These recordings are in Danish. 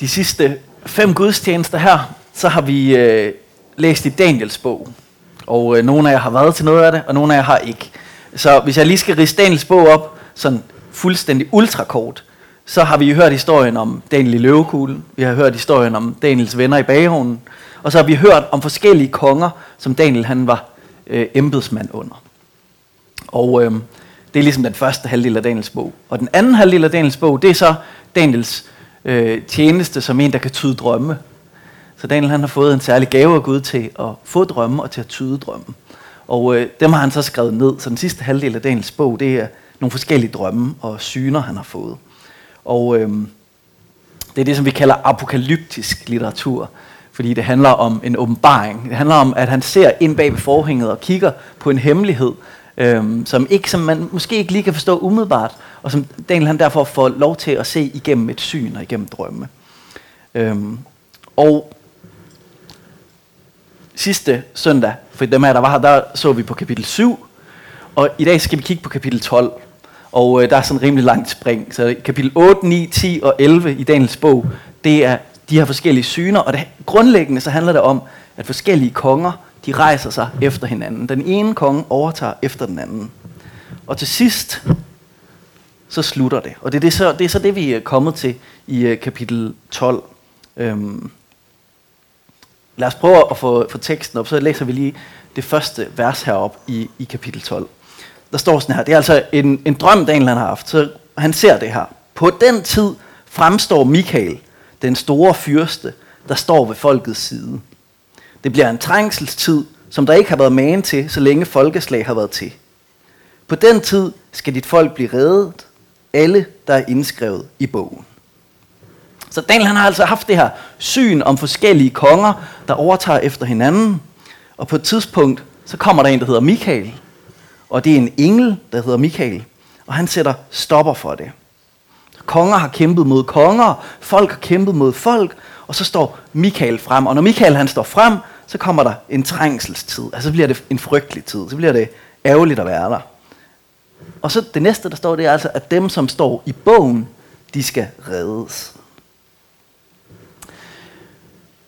de sidste fem gudstjenester her, så har vi øh, læst i Daniels bog. Og øh, nogle af jer har været til noget af det, og nogle af jer har ikke. Så hvis jeg lige skal rise Daniels bog op, sådan fuldstændig ultrakort, så har vi hørt historien om Daniel i løvekuglen, vi har hørt historien om Daniels venner i bagehovnen, og så har vi hørt om forskellige konger, som Daniel han var øh, embedsmand under. Og øh, det er ligesom den første halvdel af Daniels bog. Og den anden halvdel af Daniels bog, det er så Daniels øh, tjeneste som en, der kan tyde drømme. Så Daniel han har fået en særlig gave af Gud til at få drømme og til at tyde drømme. Og øh, dem har han så skrevet ned. Så den sidste halvdel af Daniels bog, det er nogle forskellige drømme og syner, han har fået. Og øh, det er det, som vi kalder apokalyptisk litteratur. Fordi det handler om en åbenbaring. Det handler om, at han ser ind bag ved forhænget og kigger på en hemmelighed, øhm, som, ikke, som man måske ikke lige kan forstå umiddelbart, og som Daniel han derfor får lov til at se igennem et syn og igennem drømme. Øhm, og sidste søndag, for dem her, der var her, der så vi på kapitel 7, og i dag skal vi kigge på kapitel 12. Og øh, der er sådan en rimelig langt spring. Så kapitel 8, 9, 10 og 11 i Daniels bog, det er de her forskellige syner, og det, grundlæggende så handler det om, at forskellige konger, de rejser sig efter hinanden. Den ene konge overtager efter den anden. Og til sidst, så slutter det. Og det er, det, så, det er så det, vi er kommet til i uh, kapitel 12. Øhm, lad os prøve at få, få teksten op, så læser vi lige det første vers herop i, i kapitel 12. Der står sådan her, det er altså en, en drøm, Daniel han har haft, så han ser det her. På den tid fremstår Michael, den store fyrste, der står ved folkets side. Det bliver en trængselstid, som der ikke har været magen til, så længe folkeslag har været til. På den tid skal dit folk blive reddet, alle der er indskrevet i bogen. Så Daniel han har altså haft det her syn om forskellige konger, der overtager efter hinanden. Og på et tidspunkt, så kommer der en, der hedder Michael. Og det er en engel, der hedder Michael. Og han sætter stopper for det. Konger har kæmpet mod konger, folk har kæmpet mod folk, og så står Michael frem. Og når Michael han står frem, så kommer der en trængselstid. Altså så bliver det en frygtelig tid. Så bliver det ærgerligt at være der. Og så det næste, der står, det er altså, at dem, som står i bogen, de skal reddes.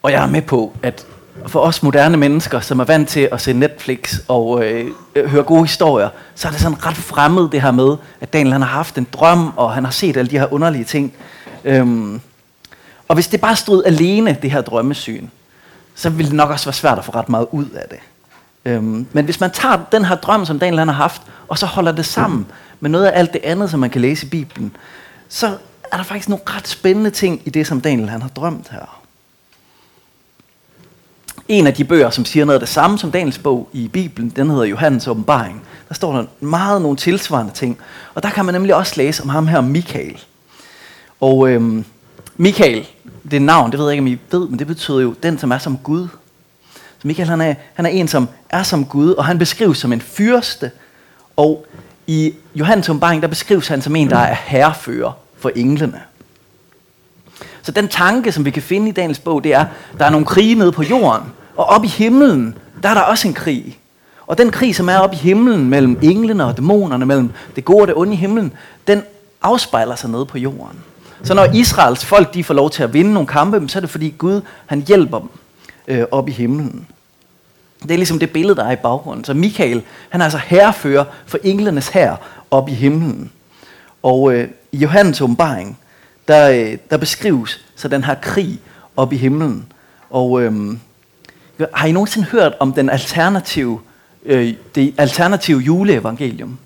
Og jeg er med på, at for os moderne mennesker, som er vant til at se Netflix og øh, høre gode historier, så er det sådan ret fremmed det her med, at Daniel han har haft en drøm, og han har set alle de her underlige ting. Øhm, og hvis det bare stod alene, det her drømmesyn, så ville det nok også være svært at få ret meget ud af det. Øhm, men hvis man tager den her drøm, som Daniel han har haft, og så holder det sammen med noget af alt det andet, som man kan læse i Bibelen, så er der faktisk nogle ret spændende ting i det, som Daniel han har drømt her en af de bøger, som siger noget af det samme som Daniels bog i Bibelen, den hedder Johannes åbenbaring. Der står der meget nogle tilsvarende ting. Og der kan man nemlig også læse om ham her, Michael. Og øhm, Michael, det er navn, det ved jeg ikke, om I ved, men det betyder jo den, som er som Gud. Så Michael, han er, han er en, som er som Gud, og han beskrives som en fyrste. Og i Johannes åbenbaring, der beskrives han som en, der er herrefører for englene. Så den tanke, som vi kan finde i Daniels bog, det er, der er nogle krige nede på jorden, og op i himlen, der er der også en krig. Og den krig, som er oppe i himlen mellem englene og dæmonerne, mellem det gode og det onde i himlen, den afspejler sig nede på jorden. Så når Israels folk de får lov til at vinde nogle kampe, så er det fordi Gud han hjælper dem øh, op i himlen. Det er ligesom det billede, der er i baggrunden. Så Michael, han er altså herrefører for englenes hær op i himlen. Og øh, i Johannes åbenbaring, der, øh, der beskrives så den her krig op i himlen. Og øh, har I nogensinde hørt om den alternative, øh, det alternative juleevangelium?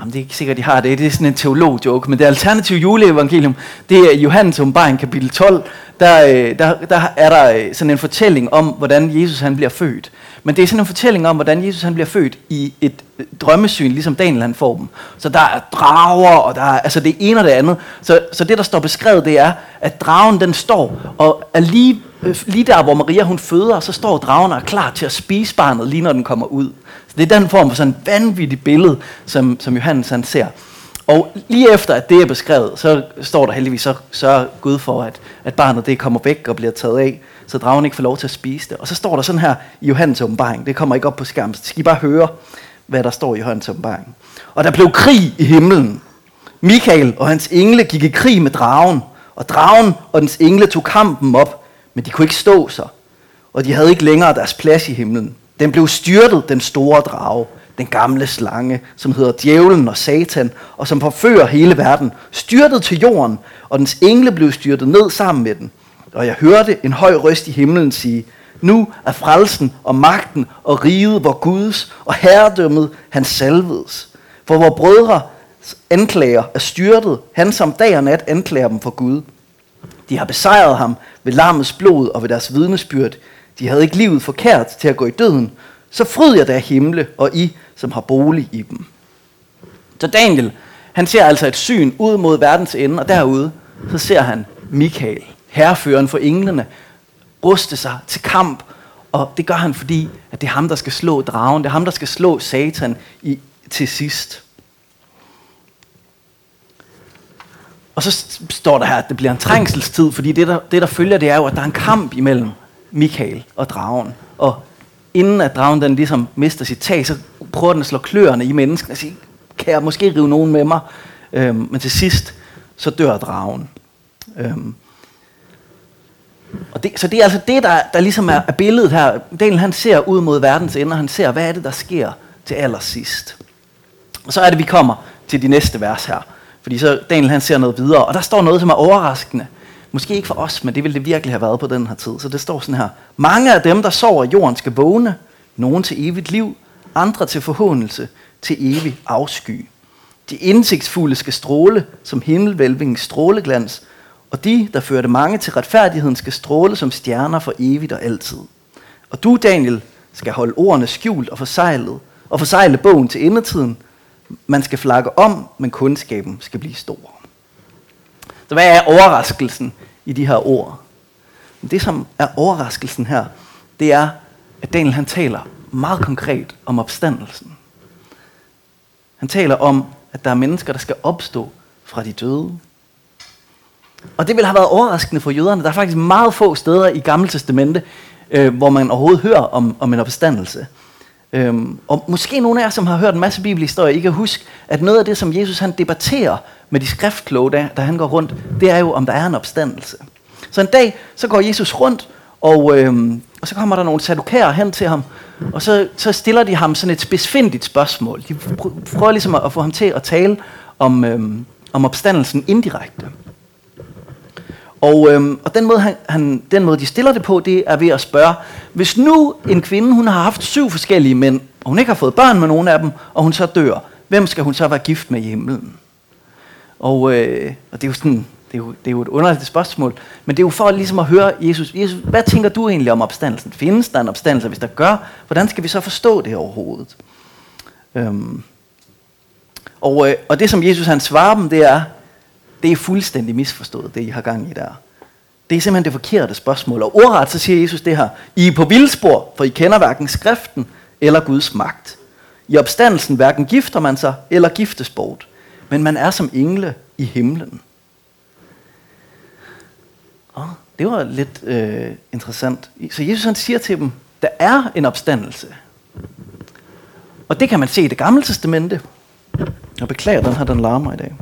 Jamen, det er ikke sikkert, de har det. Det er sådan en teolog-joke. Men det alternative juleevangelium, det er Johannes åbenbaring kapitel 12. Der, øh, der, der er der øh, sådan en fortælling om, hvordan Jesus han bliver født. Men det er sådan en fortælling om, hvordan Jesus han bliver født i et øh, drømmesyn, ligesom Daniel han får dem. Så der er drager, og der er altså det ene og det andet. Så, så det, der står beskrevet, det er, at dragen den står og er lige øh, lige der, hvor Maria hun føder, så står dragen og er klar til at spise barnet, lige når den kommer ud. Så det er den form for sådan vanvittigt billede, som, som Johannes han ser. Og lige efter, at det er beskrevet, så står der heldigvis, så sørger Gud for, at, at barnet det kommer væk og bliver taget af, så dragen ikke får lov til at spise det. Og så står der sådan her i Johannes åbenbaring, det kommer ikke op på skærmen, så skal I bare høre, hvad der står i Johannes åbenbaring. Og der blev krig i himlen. Michael og hans engle gik i krig med dragen, Og dragen og dens engle tog kampen op, men de kunne ikke stå sig. Og de havde ikke længere deres plads i himlen. Den blev styrtet, den store drage, den gamle slange, som hedder djævlen og satan, og som forfører hele verden, styrtet til jorden, og dens engle blev styrtet ned sammen med den. Og jeg hørte en høj røst i himlen sige, nu er frelsen og magten og riget vor Guds og herredømmet hans salvedes. For vores brødre anklager er styrtet, han som dag og nat anklager dem for Gud. De har besejret ham ved lammets blod og ved deres vidnesbyrd. De havde ikke livet forkert til at gå i døden. Så fryd jer der himle og I, som har bolig i dem. Så Daniel, han ser altså et syn ud mod verdens ende, og derude, så ser han Michael, herreføren for englene, ruste sig til kamp. Og det gør han, fordi at det er ham, der skal slå dragen. Det er ham, der skal slå Satan i, til sidst. Og så står der her, at det bliver en trængselstid, fordi det der, det, der følger, det er jo, at der er en kamp imellem Michael og dragen. Og inden at dragen den ligesom mister sit tag, så prøver den at slå kløerne i menneskene og sige, kan jeg måske rive nogen med mig? Øhm, men til sidst, så dør dragen. Øhm, og det, så det er altså det, der, der ligesom er, er billedet her. Daniel han ser ud mod verdens ende, og han ser, hvad er det, der sker til allersidst. Og så er det, vi kommer til de næste vers her. Fordi så Daniel han ser noget videre, og der står noget, som er overraskende. Måske ikke for os, men det ville det virkelig have været på den her tid. Så det står sådan her. Mange af dem, der sover i jorden, skal vågne. Nogen til evigt liv, andre til forhåndelse, til evig afsky. De indsigtsfulde skal stråle som himmelvælvingens stråleglans, og de, der førte mange til retfærdigheden, skal stråle som stjerner for evigt og altid. Og du, Daniel, skal holde ordene skjult og forsejlet, og forsejle bogen til endetiden. Man skal flakke om, men kundskaben skal blive stor. Så hvad er overraskelsen i de her ord? Det, som er overraskelsen her, det er, at Daniel han taler meget konkret om opstandelsen. Han taler om, at der er mennesker, der skal opstå fra de døde. Og det vil have været overraskende for jøderne. Der er faktisk meget få steder i Gamle Testamente, øh, hvor man overhovedet hører om, om en opstandelse. Øhm, og måske nogle af jer, som har hørt en masse bibelhistorier, I kan huske, at noget af det, som Jesus han debatterer med de skriftkloge, da, da han går rundt, det er jo, om der er en opstandelse. Så en dag, så går Jesus rundt, og, øhm, og så kommer der nogle sadukærer hen til ham, og så, så stiller de ham sådan et specifikt spørgsmål. De prøver ligesom at, at få ham til at tale om, øhm, om opstandelsen indirekte. Og, øhm, og den, måde, han, han, den måde, de stiller det på, det er ved at spørge, hvis nu en kvinde, hun har haft syv forskellige mænd, og hun ikke har fået børn med nogen af dem, og hun så dør, hvem skal hun så være gift med i himlen? Og, øh, og det er jo sådan, det er jo, det er jo et underligt spørgsmål, men det er jo for ligesom at høre Jesus, Jesus, hvad tænker du egentlig om opstandelsen? Findes der en opstandelse? Hvis der gør, hvordan skal vi så forstå det overhovedet? Øhm, og, øh, og det som Jesus han svarer dem, det er, det er fuldstændig misforstået, det I har gang i der. Det er simpelthen det forkerte spørgsmål. Og ordret så siger Jesus det her. I er på vildspor, for I kender hverken skriften eller Guds magt. I opstandelsen hverken gifter man sig eller giftes bort, men man er som engle i himlen. Oh, det var lidt øh, interessant. Så Jesus han siger til dem, der er en opstandelse. Og det kan man se i det gamle testamente. Jeg beklager, den her den larmer i dag.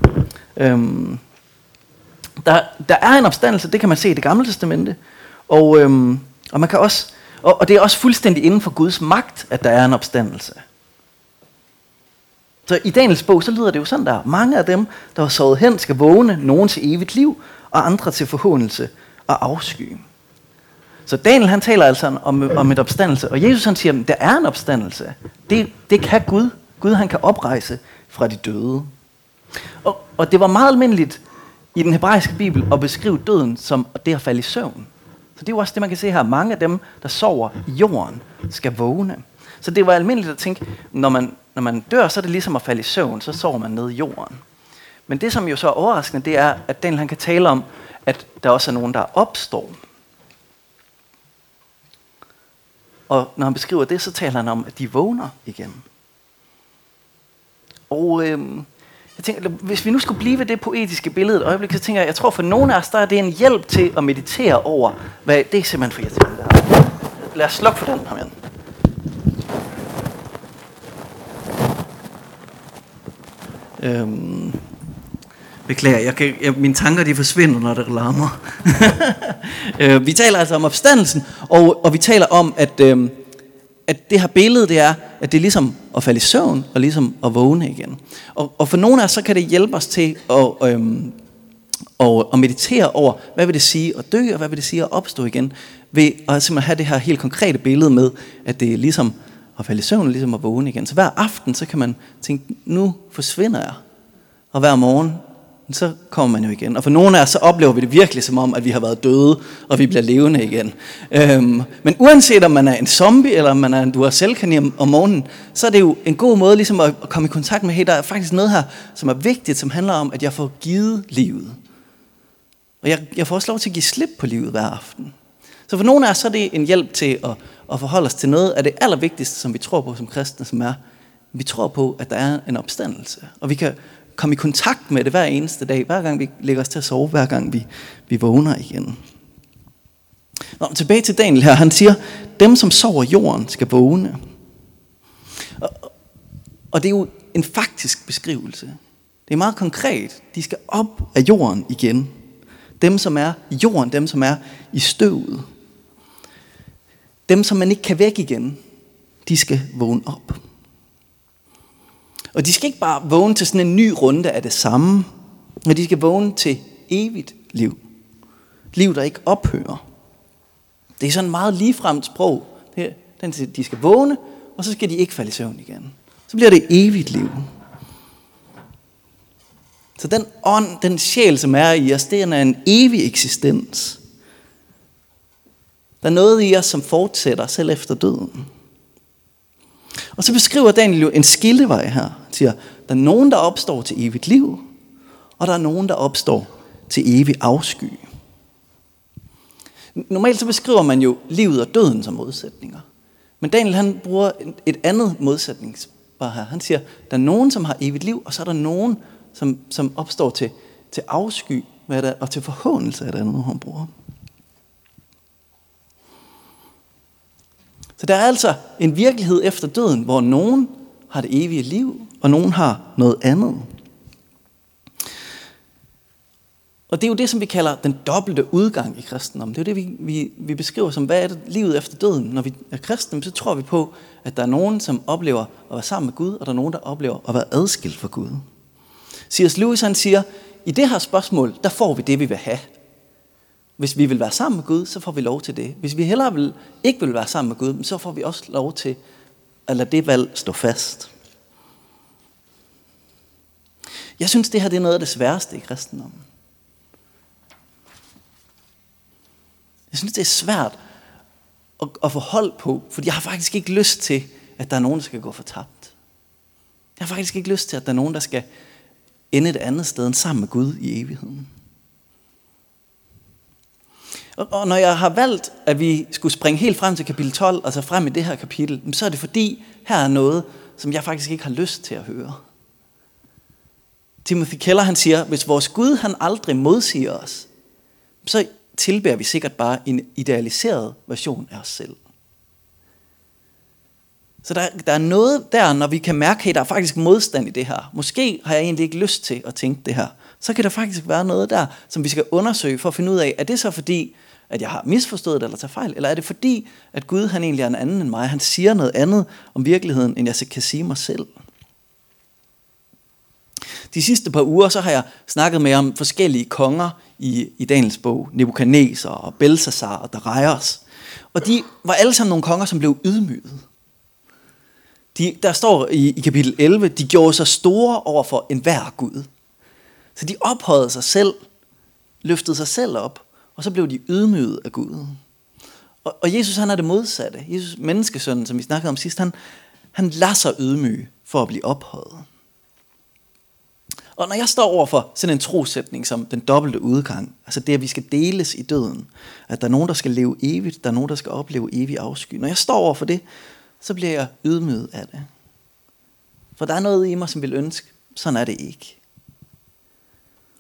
Øhm, der, der er en opstandelse, det kan man se i det gamle testamente. Og, øhm, og, man kan også, og, og det er også fuldstændig inden for Guds magt, at der er en opstandelse. Så i Daniels bog, så lyder det jo sådan der. Mange af dem, der har sovet hen, skal vågne, nogen til evigt liv, og andre til forhåndelse og afsky. Så Daniel han taler altså om, om et opstandelse, og Jesus han siger, at der er en opstandelse. Det, det kan Gud. Gud han kan oprejse fra de døde. Og, og det var meget almindeligt i den hebraiske bibel at beskrive døden som det at falde i søvn. Så det er jo også det, man kan se her. Mange af dem, der sover i jorden, skal vågne. Så det var almindeligt at tænke, når man, når man dør, så er det ligesom at falde i søvn, så sover man ned i jorden. Men det, som jo så er overraskende, det er, at Daniel han kan tale om, at der også er nogen, der opstår. Og når han beskriver det, så taler han om, at de vågner igen. Og øhm, jeg tænker, hvis vi nu skulle blive ved det poetiske billede et øjeblik, så tænker jeg, jeg tror for nogle af os, der er det en hjælp til at meditere over, hvad det er simpelthen for irriterende. Lad os slukke for den. Kom igen. Øhm, Beklager, jeg kan, jeg, mine tanker de forsvinder, når det larmer. Øh, vi taler altså om opstandelsen, og, og vi taler om, at, øh, at det her billede, det er, at det er ligesom at falde i søvn, og ligesom at vågne igen. Og, og for nogle af os, så kan det hjælpe os til at, øh, og, og meditere over, hvad vil det sige at dø, og hvad vil det sige at opstå igen, ved at simpelthen have det her helt konkrete billede med, at det er ligesom at falde i søvn, og ligesom at vågne igen. Så hver aften, så kan man tænke, nu forsvinder jeg. Og hver morgen, så kommer man jo igen. Og for nogle af os, så oplever vi det virkelig som om, at vi har været døde, og vi bliver levende igen. Øhm, men uanset om man er en zombie, eller om man er en, du har selvkaniner om morgenen, så er det jo en god måde ligesom at, at komme i kontakt med, hey, der er faktisk noget her, som er vigtigt, som handler om, at jeg får givet livet. Og jeg, jeg får også lov til at give slip på livet hver aften. Så for nogle af os, så er det en hjælp til at, at forholde os til noget af det allervigtigste, som vi tror på som kristne, som er, vi tror på, at der er en opstandelse. Og vi kan komme i kontakt med det hver eneste dag, hver gang vi lægger os til at sove, hver gang vi, vi vågner igen. Nå, tilbage til Daniel her. Han siger, dem som sover jorden skal vågne. Og, og det er jo en faktisk beskrivelse. Det er meget konkret. De skal op af jorden igen. Dem som er i jorden, dem som er i støvet. Dem som man ikke kan væk igen, de skal vågne op. Og de skal ikke bare vågne til sådan en ny runde af det samme, men de skal vågne til evigt liv. Liv, der ikke ophører. Det er sådan meget ligefremt sprog. Den, de skal vågne, og så skal de ikke falde i søvn igen. Så bliver det evigt liv. Så den ånd, den sjæl, som er i os, det er en evig eksistens. Der er noget i os, som fortsætter selv efter døden. Og så beskriver Daniel jo en skillevej her. Han siger, der er nogen, der opstår til evigt liv, og der er nogen, der opstår til evig afsky. Normalt så beskriver man jo livet og døden som modsætninger. Men Daniel han bruger et andet modsætningsbar her. Han siger, der er nogen, som har evigt liv, og så er der nogen, som, som opstår til, til afsky hvad der, og til forhåndelse af det andet, han bruger. Så der er altså en virkelighed efter døden, hvor nogen har det evige liv, og nogen har noget andet. Og det er jo det, som vi kalder den dobbelte udgang i kristendommen. Det er jo det, vi, vi, vi beskriver som, hvad er det livet efter døden? Når vi er kristne, så tror vi på, at der er nogen, som oplever at være sammen med Gud, og der er nogen, der oplever at være adskilt fra Gud. C.S. Lewis han siger, i det her spørgsmål, der får vi det, vi vil have. Hvis vi vil være sammen med Gud, så får vi lov til det. Hvis vi hellere vil, ikke vil være sammen med Gud, så får vi også lov til at lade det valg stå fast. Jeg synes, det her det er noget af det sværeste i kristendommen. Jeg synes, det er svært at, at få hold på, fordi jeg har faktisk ikke lyst til, at der er nogen, der skal gå fortabt. Jeg har faktisk ikke lyst til, at der er nogen, der skal ende et andet sted end sammen med Gud i evigheden. Og, når jeg har valgt, at vi skulle springe helt frem til kapitel 12, altså frem i det her kapitel, så er det fordi, her er noget, som jeg faktisk ikke har lyst til at høre. Timothy Keller han siger, hvis vores Gud han aldrig modsiger os, så tilbærer vi sikkert bare en idealiseret version af os selv. Så der, der er noget der, når vi kan mærke, at der er faktisk modstand i det her. Måske har jeg egentlig ikke lyst til at tænke det her. Så kan der faktisk være noget der, som vi skal undersøge for at finde ud af, er det så fordi, at jeg har misforstået det eller tager fejl? Eller er det fordi, at Gud han egentlig er en anden end mig? Han siger noget andet om virkeligheden, end jeg kan sige mig selv. De sidste par uger, så har jeg snakket med om forskellige konger i, i Daniels bog. Nebuchadnezzar og Belshazzar og Darius. Og de var alle sammen nogle konger, som blev ydmyget. De, der står i, i kapitel 11, de gjorde sig store over for enhver Gud. Så de ophøjede sig selv, løftede sig selv op, og så blev de ydmyget af Gud. Og, og Jesus han er det modsatte. Jesus, menneskesønnen, som vi snakkede om sidst, han, han lader sig ydmyge for at blive ophøjet. Og når jeg står over for sådan en trosætning som den dobbelte udgang, altså det, at vi skal deles i døden, at der er nogen, der skal leve evigt, der er nogen, der skal opleve evig afsky. Når jeg står over for det, så bliver jeg ydmyget af det. For der er noget i mig, som vil ønske, sådan er det ikke.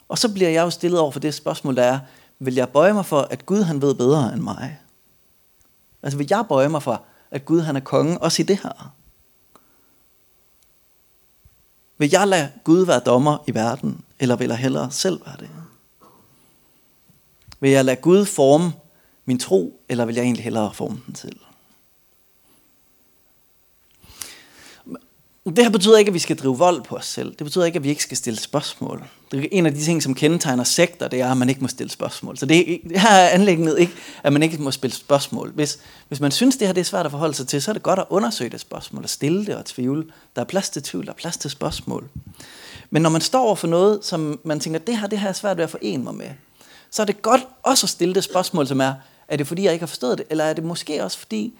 Og så bliver jeg jo stillet over for det spørgsmål, der er, vil jeg bøje mig for, at Gud han ved bedre end mig? Altså vil jeg bøje mig for, at Gud han er konge, også i det her? Vil jeg lade Gud være dommer i verden, eller vil jeg hellere selv være det? Vil jeg lade Gud forme min tro, eller vil jeg egentlig hellere forme den selv? Det her betyder ikke, at vi skal drive vold på os selv. Det betyder ikke, at vi ikke skal stille spørgsmål. Det er en af de ting, som kendetegner sekter, det er, at man ikke må stille spørgsmål. Så det, det her er anlægget ikke, at man ikke må stille spørgsmål. Hvis, hvis man synes, det her det er svært at forholde sig til, så er det godt at undersøge det spørgsmål, og stille det og tvivle. Der er plads til tvivl, der er plads til spørgsmål. Men når man står over for noget, som man tænker, det her, det her er svært ved at forene mig med, så er det godt også at stille det spørgsmål, som er, er det fordi, jeg ikke har forstået det, eller er det måske også fordi,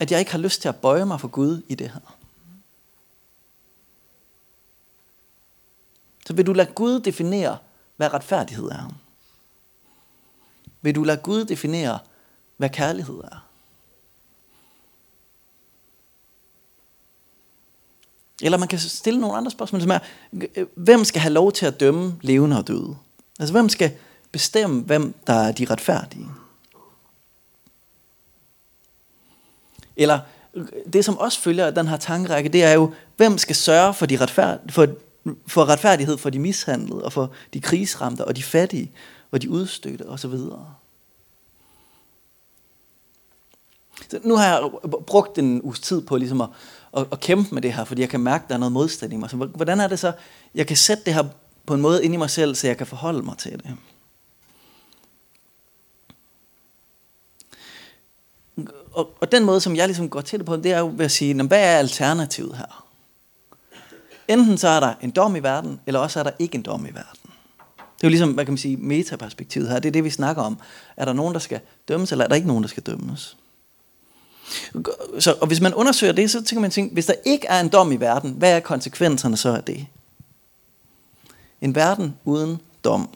at jeg ikke har lyst til at bøje mig for Gud i det her? Så vil du lade Gud definere, hvad retfærdighed er? Vil du lade Gud definere, hvad kærlighed er? Eller man kan stille nogle andre spørgsmål, som er, hvem skal have lov til at dømme levende og døde? Altså hvem skal bestemme, hvem der er de retfærdige? Eller det, som også følger af den her tankerække, det er jo, hvem skal sørge for, de retfærd- for for retfærdighed for de mishandlede, og for de krigsramte, og de fattige, og de udstødte osv. Så nu har jeg brugt en uges tid på ligesom at, at, at kæmpe med det her, fordi jeg kan mærke, at der er noget modstand i mig. Så hvordan er det så, jeg kan sætte det her på en måde ind i mig selv, så jeg kan forholde mig til det? Og, og den måde, som jeg ligesom går til det på, det er jo ved at sige, hvad er alternativet her? Enten så er der en dom i verden, eller også er der ikke en dom i verden. Det er jo ligesom, hvad kan man sige, metaperspektivet her. Det er det, vi snakker om. Er der nogen, der skal dømmes, eller er der ikke nogen, der skal dømmes? Så, og hvis man undersøger det, så tænker man tænke, hvis der ikke er en dom i verden, hvad er konsekvenserne så af det? En verden uden dom.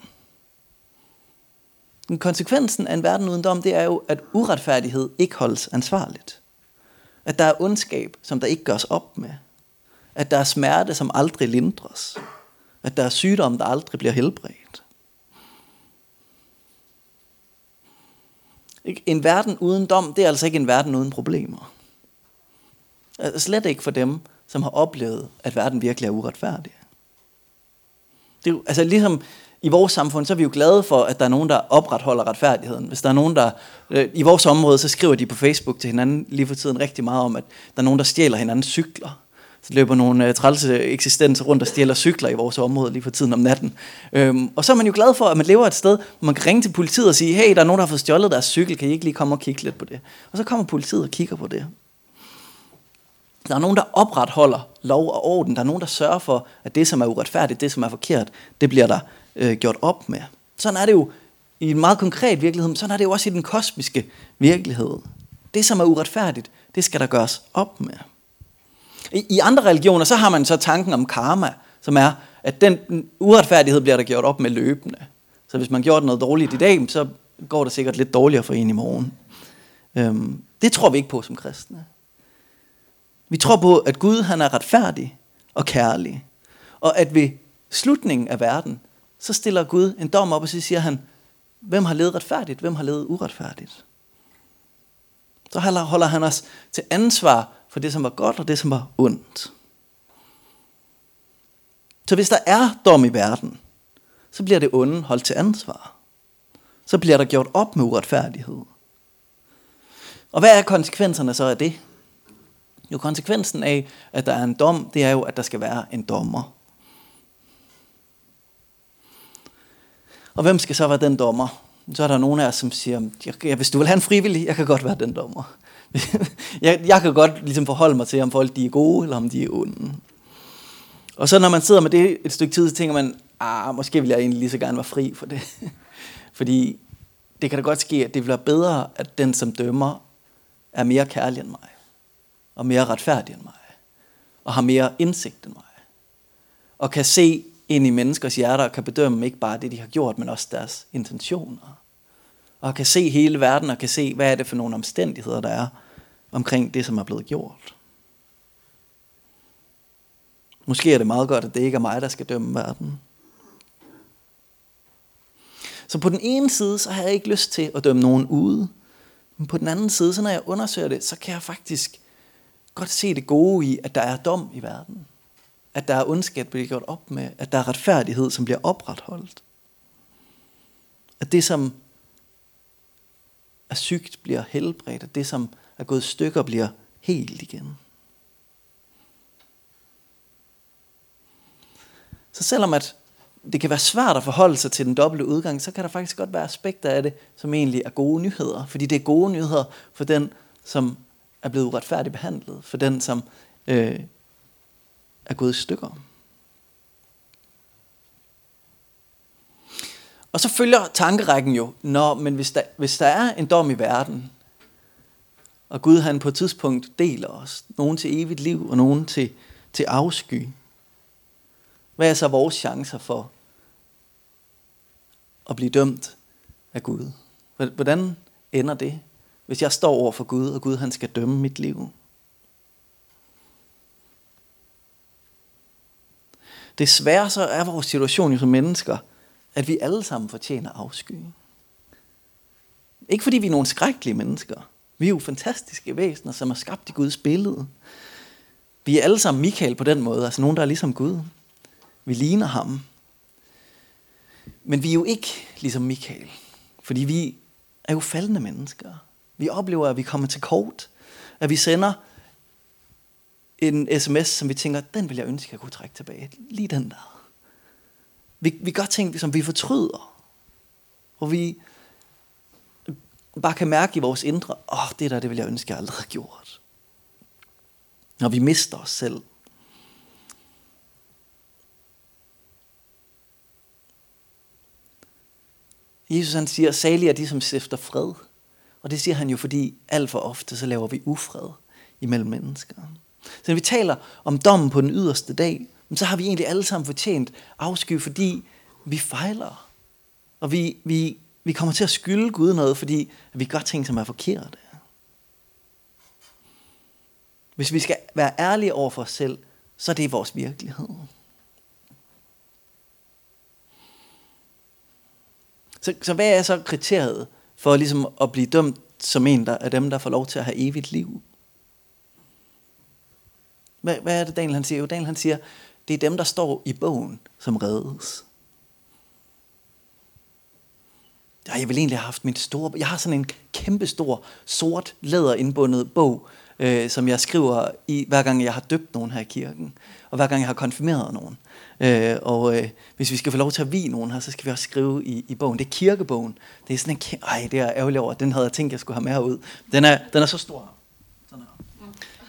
Men konsekvensen af en verden uden dom, det er jo, at uretfærdighed ikke holdes ansvarligt. At der er ondskab, som der ikke gørs op med. At der er smerte, som aldrig lindres. At der er sygdom, der aldrig bliver helbredt. En verden uden dom, det er altså ikke en verden uden problemer. Altså, slet ikke for dem, som har oplevet, at verden virkelig er uretfærdig. Det er jo, altså ligesom i vores samfund, så er vi jo glade for, at der er nogen, der opretholder retfærdigheden. Hvis der er nogen, der... Øh, I vores område, så skriver de på Facebook til hinanden lige for tiden rigtig meget om, at der er nogen, der stjæler hinandens cykler så løber nogle øh, trælse eksistenser rundt og stjæler cykler i vores område lige for tiden om natten. Øhm, og så er man jo glad for, at man lever et sted, hvor man kan ringe til politiet og sige, hey, der er nogen, der har fået stjålet deres cykel, kan I ikke lige komme og kigge lidt på det? Og så kommer politiet og kigger på det. Der er nogen, der opretholder lov og orden. Der er nogen, der sørger for, at det, som er uretfærdigt, det, som er forkert, det bliver der øh, gjort op med. Sådan er det jo i en meget konkret virkelighed, men sådan er det jo også i den kosmiske virkelighed. Det, som er uretfærdigt, det skal der gøres op med. I, I andre religioner, så har man så tanken om karma, som er, at den uretfærdighed bliver der gjort op med løbende. Så hvis man gjorde noget dårligt i dag, så går det sikkert lidt dårligere for en i morgen. Øhm, det tror vi ikke på som kristne. Vi tror på, at Gud han er retfærdig og kærlig. Og at ved slutningen af verden, så stiller Gud en dom op, og så siger han, hvem har levet retfærdigt, hvem har levet uretfærdigt. Så holder han os til ansvar for det, som var godt og det, som var ondt. Så hvis der er dom i verden, så bliver det onde holdt til ansvar. Så bliver der gjort op med uretfærdighed. Og hvad er konsekvenserne så af det? Jo, konsekvensen af, at der er en dom, det er jo, at der skal være en dommer. Og hvem skal så være den dommer? Så er der nogen af os, som siger, ja, hvis du vil have en frivillig, jeg kan godt være den dommer. jeg, jeg kan godt ligesom forholde mig til, om folk de er gode, eller om de er onde. Og så når man sidder med det et stykke tid, så tænker man, ah, måske vil jeg egentlig lige så gerne være fri for det. Fordi det kan da godt ske, at det bliver bedre, at den, som dømmer, er mere kærlig end mig. Og mere retfærdig end mig. Og har mere indsigt end mig. Og kan se ind i menneskers hjerter og kan bedømme ikke bare det, de har gjort, men også deres intentioner. Og kan se hele verden og kan se, hvad er det for nogle omstændigheder, der er omkring det, som er blevet gjort. Måske er det meget godt, at det ikke er mig, der skal dømme verden. Så på den ene side, så har jeg ikke lyst til at dømme nogen ude. Men på den anden side, så når jeg undersøger det, så kan jeg faktisk godt se det gode i, at der er dom i verden. at der er ondskab, der bliver gjort op med, at der er retfærdighed, som bliver opretholdt. At det, som er sygt, bliver helbredt, at det, som er gået i stykker, bliver helt igen. Så selvom at det kan være svært at forholde sig til den dobbelte udgang, så kan der faktisk godt være aspekter af det, som egentlig er gode nyheder. Fordi det er gode nyheder for den, som er blevet uretfærdigt behandlet. For den, som øh, er gået i stykker. Og så følger tankerækken jo, når, men hvis der, hvis der er en dom i verden, og Gud han på et tidspunkt deler os, nogen til evigt liv og nogen til, til afsky, hvad er så vores chancer for at blive dømt af Gud? Hvordan ender det, hvis jeg står over for Gud, og Gud han skal dømme mit liv? Desværre så er vores situation jo som mennesker, at vi alle sammen fortjener afsky. Ikke fordi vi er nogle skrækkelige mennesker. Vi er jo fantastiske væsener, som er skabt i Guds billede. Vi er alle sammen Michael på den måde, altså nogen, der er ligesom Gud. Vi ligner ham. Men vi er jo ikke ligesom Michael, fordi vi er jo faldende mennesker. Vi oplever, at vi kommer til kort, at vi sender en sms, som vi tænker, den vil jeg ønske, at jeg kunne trække tilbage. Lige den der. Vi, vi gør ting, som vi fortryder. Og vi bare kan mærke i vores indre, åh, oh, det der, det vil jeg ønske, jeg aldrig havde gjort. Når vi mister os selv. Jesus han siger, salige er de, som stifter fred. Og det siger han jo, fordi alt for ofte, så laver vi ufred imellem mennesker. Så når vi taler om dommen på den yderste dag, så har vi egentlig alle sammen fortjent afsky, fordi vi fejler. Og vi, vi, vi kommer til at skylde Gud noget, fordi vi gør ting, som er forkerte. Hvis vi skal være ærlige over for os selv, så er det vores virkelighed. Så, så hvad er så kriteriet for ligesom at blive dømt som en der, af dem, der får lov til at have evigt liv? Hvad, hvad er det, Daniel han siger? Jo, Daniel han siger, det er dem, der står i bogen, som reddes. Ja, jeg vil egentlig have haft min store... Jeg har sådan en kæmpe stor, sort, læderindbundet bog, øh, som jeg skriver i, hver gang jeg har døbt nogen her i kirken, og hver gang jeg har konfirmeret nogen. Øh, og øh, hvis vi skal få lov til at vi nogen her, så skal vi også skrive i, i bogen. Det er kirkebogen. Det er sådan en... Ej, det er ærgerligt over. Den havde jeg tænkt, jeg skulle have med herud. Den er, den er så stor.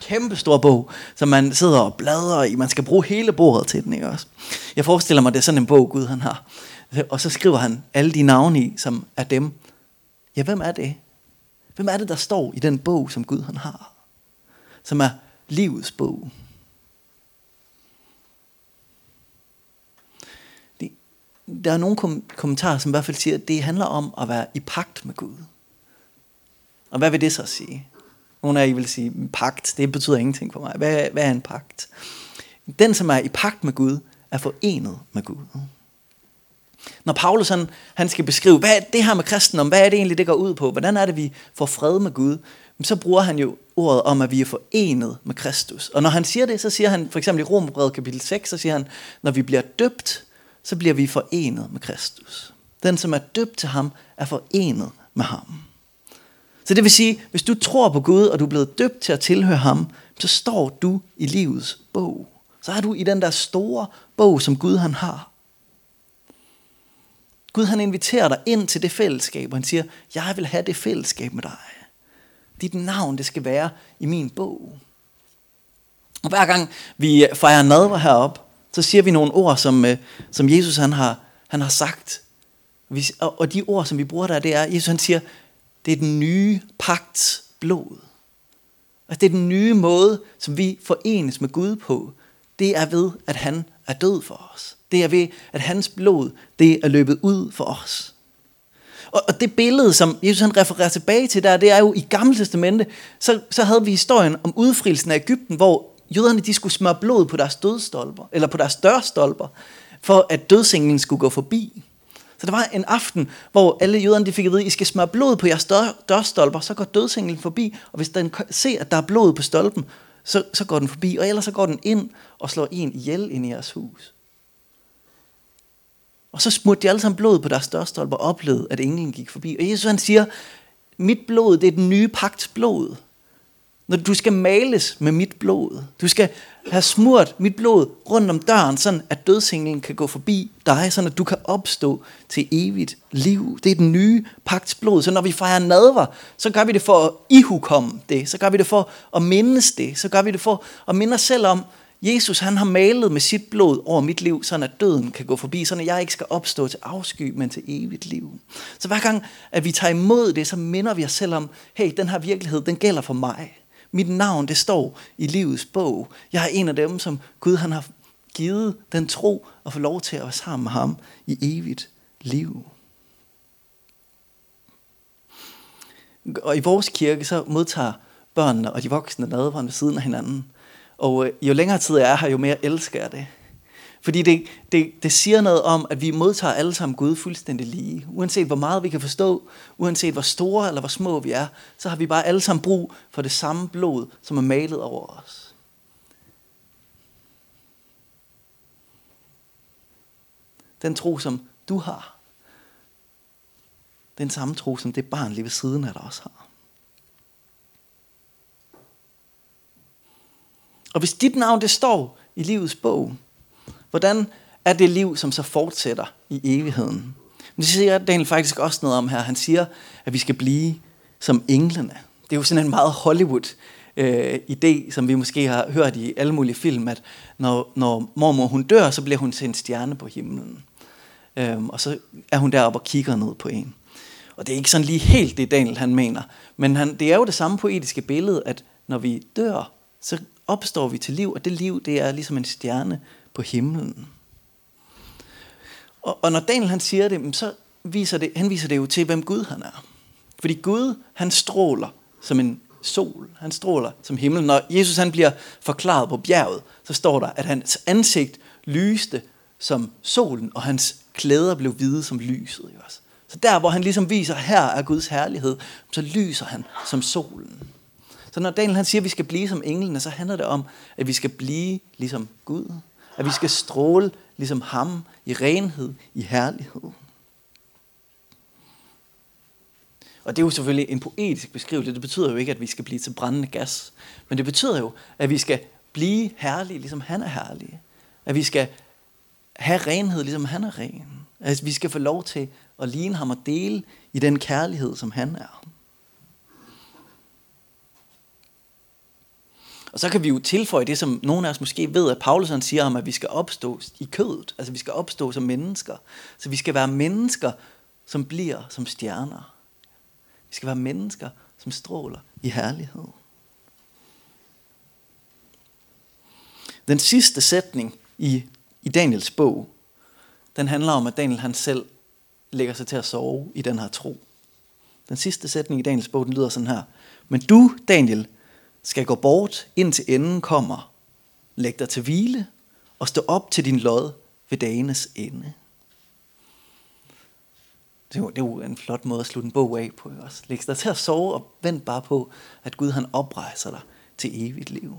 Kæmpe stor bog, som man sidder og bladrer i. Man skal bruge hele bordet til den, ikke også? Jeg forestiller mig, det er sådan en bog, Gud han har. Og så skriver han alle de navne i, som er dem. Ja, hvem er det? Hvem er det, der står i den bog, som Gud han har? Som er livets bog. der er nogle kom- kommentarer, som i hvert fald siger, at det handler om at være i pagt med Gud. Og hvad vil det så sige? Nogle af jer vil sige, pagt, det betyder ingenting for mig. Hvad, hvad er en pagt? Den, som er i pagt med Gud, er forenet med Gud. Når Paulus han, han skal beskrive, hvad er det her med kristendom, hvad er det egentlig, det går ud på? Hvordan er det, vi får fred med Gud? Så bruger han jo ordet om, at vi er forenet med Kristus. Og når han siger det, så siger han, for eksempel i Romerbrevet kapitel 6, så siger han, når vi bliver døbt, så bliver vi forenet med Kristus. Den, som er døbt til ham, er forenet med ham. Så det vil sige, hvis du tror på Gud, og du er blevet døbt til at tilhøre ham, så står du i livets bog. Så er du i den der store bog, som Gud han har. Gud han inviterer dig ind til det fællesskab, og han siger, jeg vil have det fællesskab med dig. Dit navn, det skal være i min bog. Og hver gang vi øh, fejrer nadver herop, så siger vi nogle ord, som, øh, som Jesus han har, han har sagt. Og de ord, som vi bruger der, det er, Jesus han siger, det er den nye pagts blod. Altså det er den nye måde, som vi forenes med Gud på. Det er ved, at han er død for os. Det er ved, at hans blod, det er løbet ud for os. Og, og det billede, som Jesus han refererer tilbage til der, det er jo i Gamle Testamente, så, så havde vi historien om udfrielsen af Ægypten, hvor jøderne de skulle smøre blod på deres dødstolper, eller på deres dørstolper, for at dødsenglen skulle gå forbi. Så der var en aften, hvor alle jøderne de fik at vide, I skal smøre blod på jeres dør, dørstolper, så går dødsenglen forbi, og hvis den ser, at der er blod på stolpen, så, så går den forbi, og ellers så går den ind og slår en ihjel ind i jeres hus. Og så smurte de alle sammen blod på deres dørstolper og oplevede, at englen gik forbi. Og Jesus han siger, mit blod, det er den nye pagts blod. Når du skal males med mit blod. Du skal have smurt mit blod rundt om døren, sådan at dødsenglen kan gå forbi dig, sådan at du kan opstå til evigt liv. Det er den nye pagts blod. Så når vi fejrer nadver, så gør vi det for at ihukomme det. Så gør vi det for at mindes det. Så gør vi det for at minde os selv om, Jesus han har malet med sit blod over mit liv, sådan at døden kan gå forbi, sådan at jeg ikke skal opstå til afsky, men til evigt liv. Så hver gang, at vi tager imod det, så minder vi os selv om, hey, den her virkelighed, den gælder for mig. Mit navn, det står i livets bog. Jeg er en af dem, som Gud han har givet den tro og få lov til at være sammen med ham i evigt liv. Og i vores kirke, så modtager børnene og de voksne nadveren ved siden af hinanden. Og øh, jo længere tid jeg er her, jo mere elsker jeg det. Fordi det, det, det siger noget om, at vi modtager alle sammen Gud fuldstændig lige. Uanset hvor meget vi kan forstå, uanset hvor store eller hvor små vi er, så har vi bare alle sammen brug for det samme blod, som er malet over os. Den tro, som du har, den samme tro, som det barn lige ved siden af dig også har. Og hvis dit navn det står i livets bog, hvordan er det liv, som så fortsætter i evigheden? Men det siger Daniel faktisk også noget om her. Han siger, at vi skal blive som englene. Det er jo sådan en meget Hollywood øh, idé, som vi måske har hørt i alle mulige film, at når, når mormor hun dør, så bliver hun til en stjerne på himlen. Øhm, og så er hun deroppe og kigger ned på en. Og det er ikke sådan lige helt det, Daniel han mener. Men han, det er jo det samme poetiske billede, at når vi dør, så opstår vi til liv, og det liv, det er ligesom en stjerne på himlen. Og, og når Daniel han siger det, så viser det, han viser det jo til, hvem Gud han er. Fordi Gud, han stråler som en sol. Han stråler som himlen. Når Jesus han bliver forklaret på bjerget, så står der, at hans ansigt lyste som solen, og hans klæder blev hvide som lyset. Også. Så der, hvor han ligesom viser, her er Guds herlighed, så lyser han som solen. Så når Daniel han siger, at vi skal blive som englene, så handler det om, at vi skal blive ligesom Gud. At vi skal stråle ligesom ham i renhed, i herlighed. Og det er jo selvfølgelig en poetisk beskrivelse. Det betyder jo ikke, at vi skal blive til brændende gas. Men det betyder jo, at vi skal blive herlige, ligesom han er herlig. At vi skal have renhed, ligesom han er ren. At vi skal få lov til at ligne ham og dele i den kærlighed, som han er. Og så kan vi jo tilføje det, som nogle af os måske ved, at Paulus han siger om, at vi skal opstå i kødet. Altså vi skal opstå som mennesker. Så vi skal være mennesker, som bliver som stjerner. Vi skal være mennesker, som stråler i herlighed. Den sidste sætning i, i Daniels bog, den handler om, at Daniel han selv lægger sig til at sove i den her tro. Den sidste sætning i Daniels bog, den lyder sådan her. Men du, Daniel, skal gå bort, indtil enden kommer. Læg dig til hvile og stå op til din lod ved dagenes ende. Det er, jo, det er jo en flot måde at slutte en bog af på. Også. Læg dig til at sove og vent bare på, at Gud han oprejser dig til evigt liv.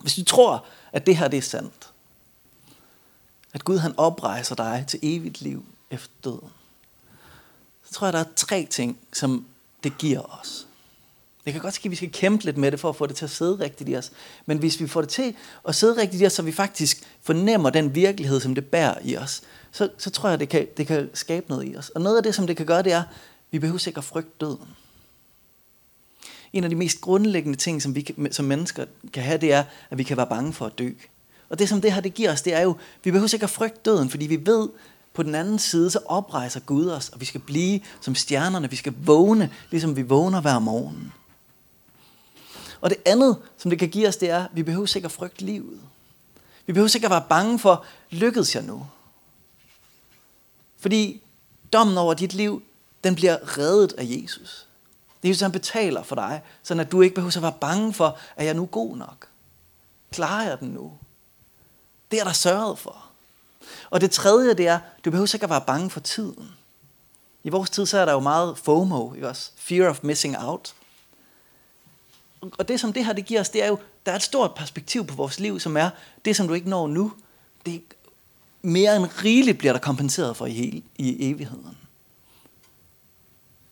Hvis du tror, at det her det er sandt, at Gud han oprejser dig til evigt liv efter døden, så tror jeg, der er tre ting, som det giver os. Det kan godt ske, at vi skal kæmpe lidt med det, for at få det til at sidde rigtigt i os. Men hvis vi får det til at sidde rigtigt i os, så vi faktisk fornemmer den virkelighed, som det bærer i os, så, så tror jeg, det kan, det kan skabe noget i os. Og noget af det, som det kan gøre, det er, at vi behøver sikkert frygte døden. En af de mest grundlæggende ting, som vi som mennesker kan have, det er, at vi kan være bange for at dø. Og det, som det her det giver os, det er jo, vi behøver sikkert frygte døden, fordi vi ved, på den anden side, så oprejser Gud os, og vi skal blive som stjernerne. Vi skal vågne, ligesom vi vågner hver morgen. Og det andet, som det kan give os, det er, at vi behøver sikkert frygte livet. Vi behøver sikkert være bange for, lykkedes jeg nu? Fordi dommen over dit liv, den bliver reddet af Jesus. Det er Jesus, han betaler for dig, så at du ikke behøver at være bange for, at jeg nu er god nok. Klarer jeg den nu? Det er der sørget for. Og det tredje, det er, du behøver ikke at være bange for tiden. I vores tid, så er der jo meget FOMO, ikke også? Fear of missing out. og det som det her det giver os, det er jo, der er et stort perspektiv på vores liv, som er, det som du ikke når nu, det mere end rigeligt bliver der kompenseret for i, i evigheden.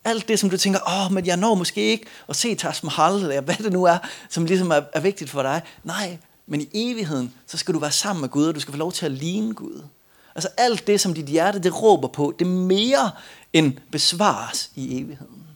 Alt det, som du tænker, åh, men jeg når måske ikke at se Taj Mahal, eller hvad det nu er, som ligesom er, er vigtigt for dig. Nej, men i evigheden, så skal du være sammen med Gud, og du skal få lov til at ligne Gud. Altså alt det, som dit hjerte det råber på, det mere end besvares i evigheden.